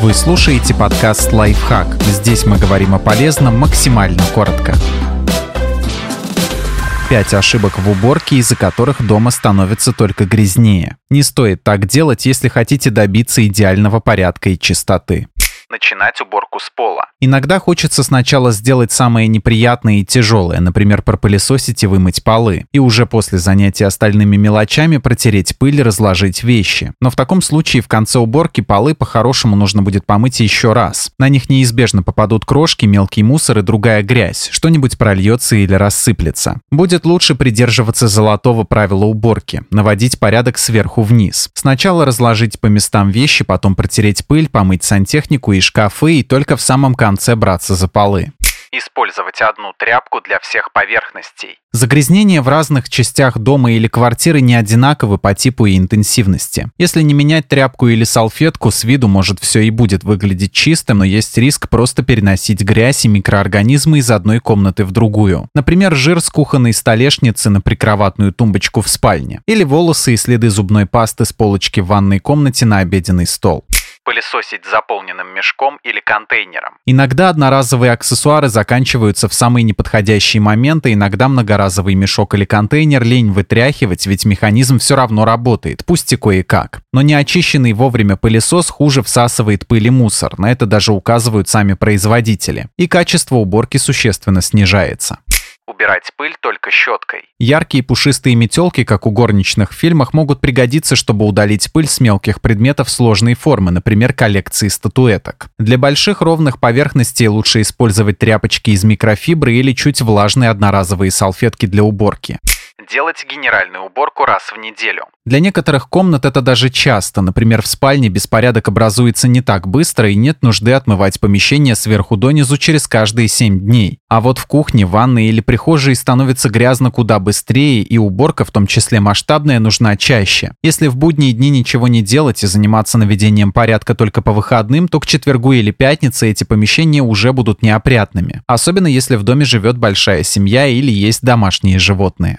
Вы слушаете подкаст «Лайфхак». Здесь мы говорим о полезном максимально коротко. Пять ошибок в уборке, из-за которых дома становится только грязнее. Не стоит так делать, если хотите добиться идеального порядка и чистоты начинать уборку с пола. Иногда хочется сначала сделать самое неприятное и тяжелое, например, пропылесосить и вымыть полы, и уже после занятия остальными мелочами протереть пыль разложить вещи. Но в таком случае в конце уборки полы по-хорошему нужно будет помыть еще раз. На них неизбежно попадут крошки, мелкий мусор и другая грязь, что-нибудь прольется или рассыплется. Будет лучше придерживаться золотого правила уборки – наводить порядок сверху вниз. Сначала разложить по местам вещи, потом протереть пыль, помыть сантехнику и шкафы и только в самом конце браться за полы. Использовать одну тряпку для всех поверхностей. Загрязнения в разных частях дома или квартиры не одинаковы по типу и интенсивности. Если не менять тряпку или салфетку, с виду может все и будет выглядеть чистым, но есть риск просто переносить грязь и микроорганизмы из одной комнаты в другую. Например, жир с кухонной столешницы на прикроватную тумбочку в спальне. Или волосы и следы зубной пасты с полочки в ванной комнате на обеденный стол пылесосить заполненным мешком или контейнером. Иногда одноразовые аксессуары заканчиваются в самые неподходящие моменты, иногда многоразовый мешок или контейнер лень вытряхивать, ведь механизм все равно работает, пусть и кое-как. Но неочищенный вовремя пылесос хуже всасывает пыль и мусор, на это даже указывают сами производители. И качество уборки существенно снижается убирать пыль только щеткой. Яркие пушистые метелки, как у горничных в фильмах, могут пригодиться, чтобы удалить пыль с мелких предметов сложной формы, например, коллекции статуэток. Для больших ровных поверхностей лучше использовать тряпочки из микрофибры или чуть влажные одноразовые салфетки для уборки делать генеральную уборку раз в неделю. Для некоторых комнат это даже часто. Например, в спальне беспорядок образуется не так быстро и нет нужды отмывать помещение сверху донизу через каждые 7 дней. А вот в кухне, ванной или прихожей становится грязно куда быстрее и уборка, в том числе масштабная, нужна чаще. Если в будние дни ничего не делать и заниматься наведением порядка только по выходным, то к четвергу или пятнице эти помещения уже будут неопрятными. Особенно если в доме живет большая семья или есть домашние животные.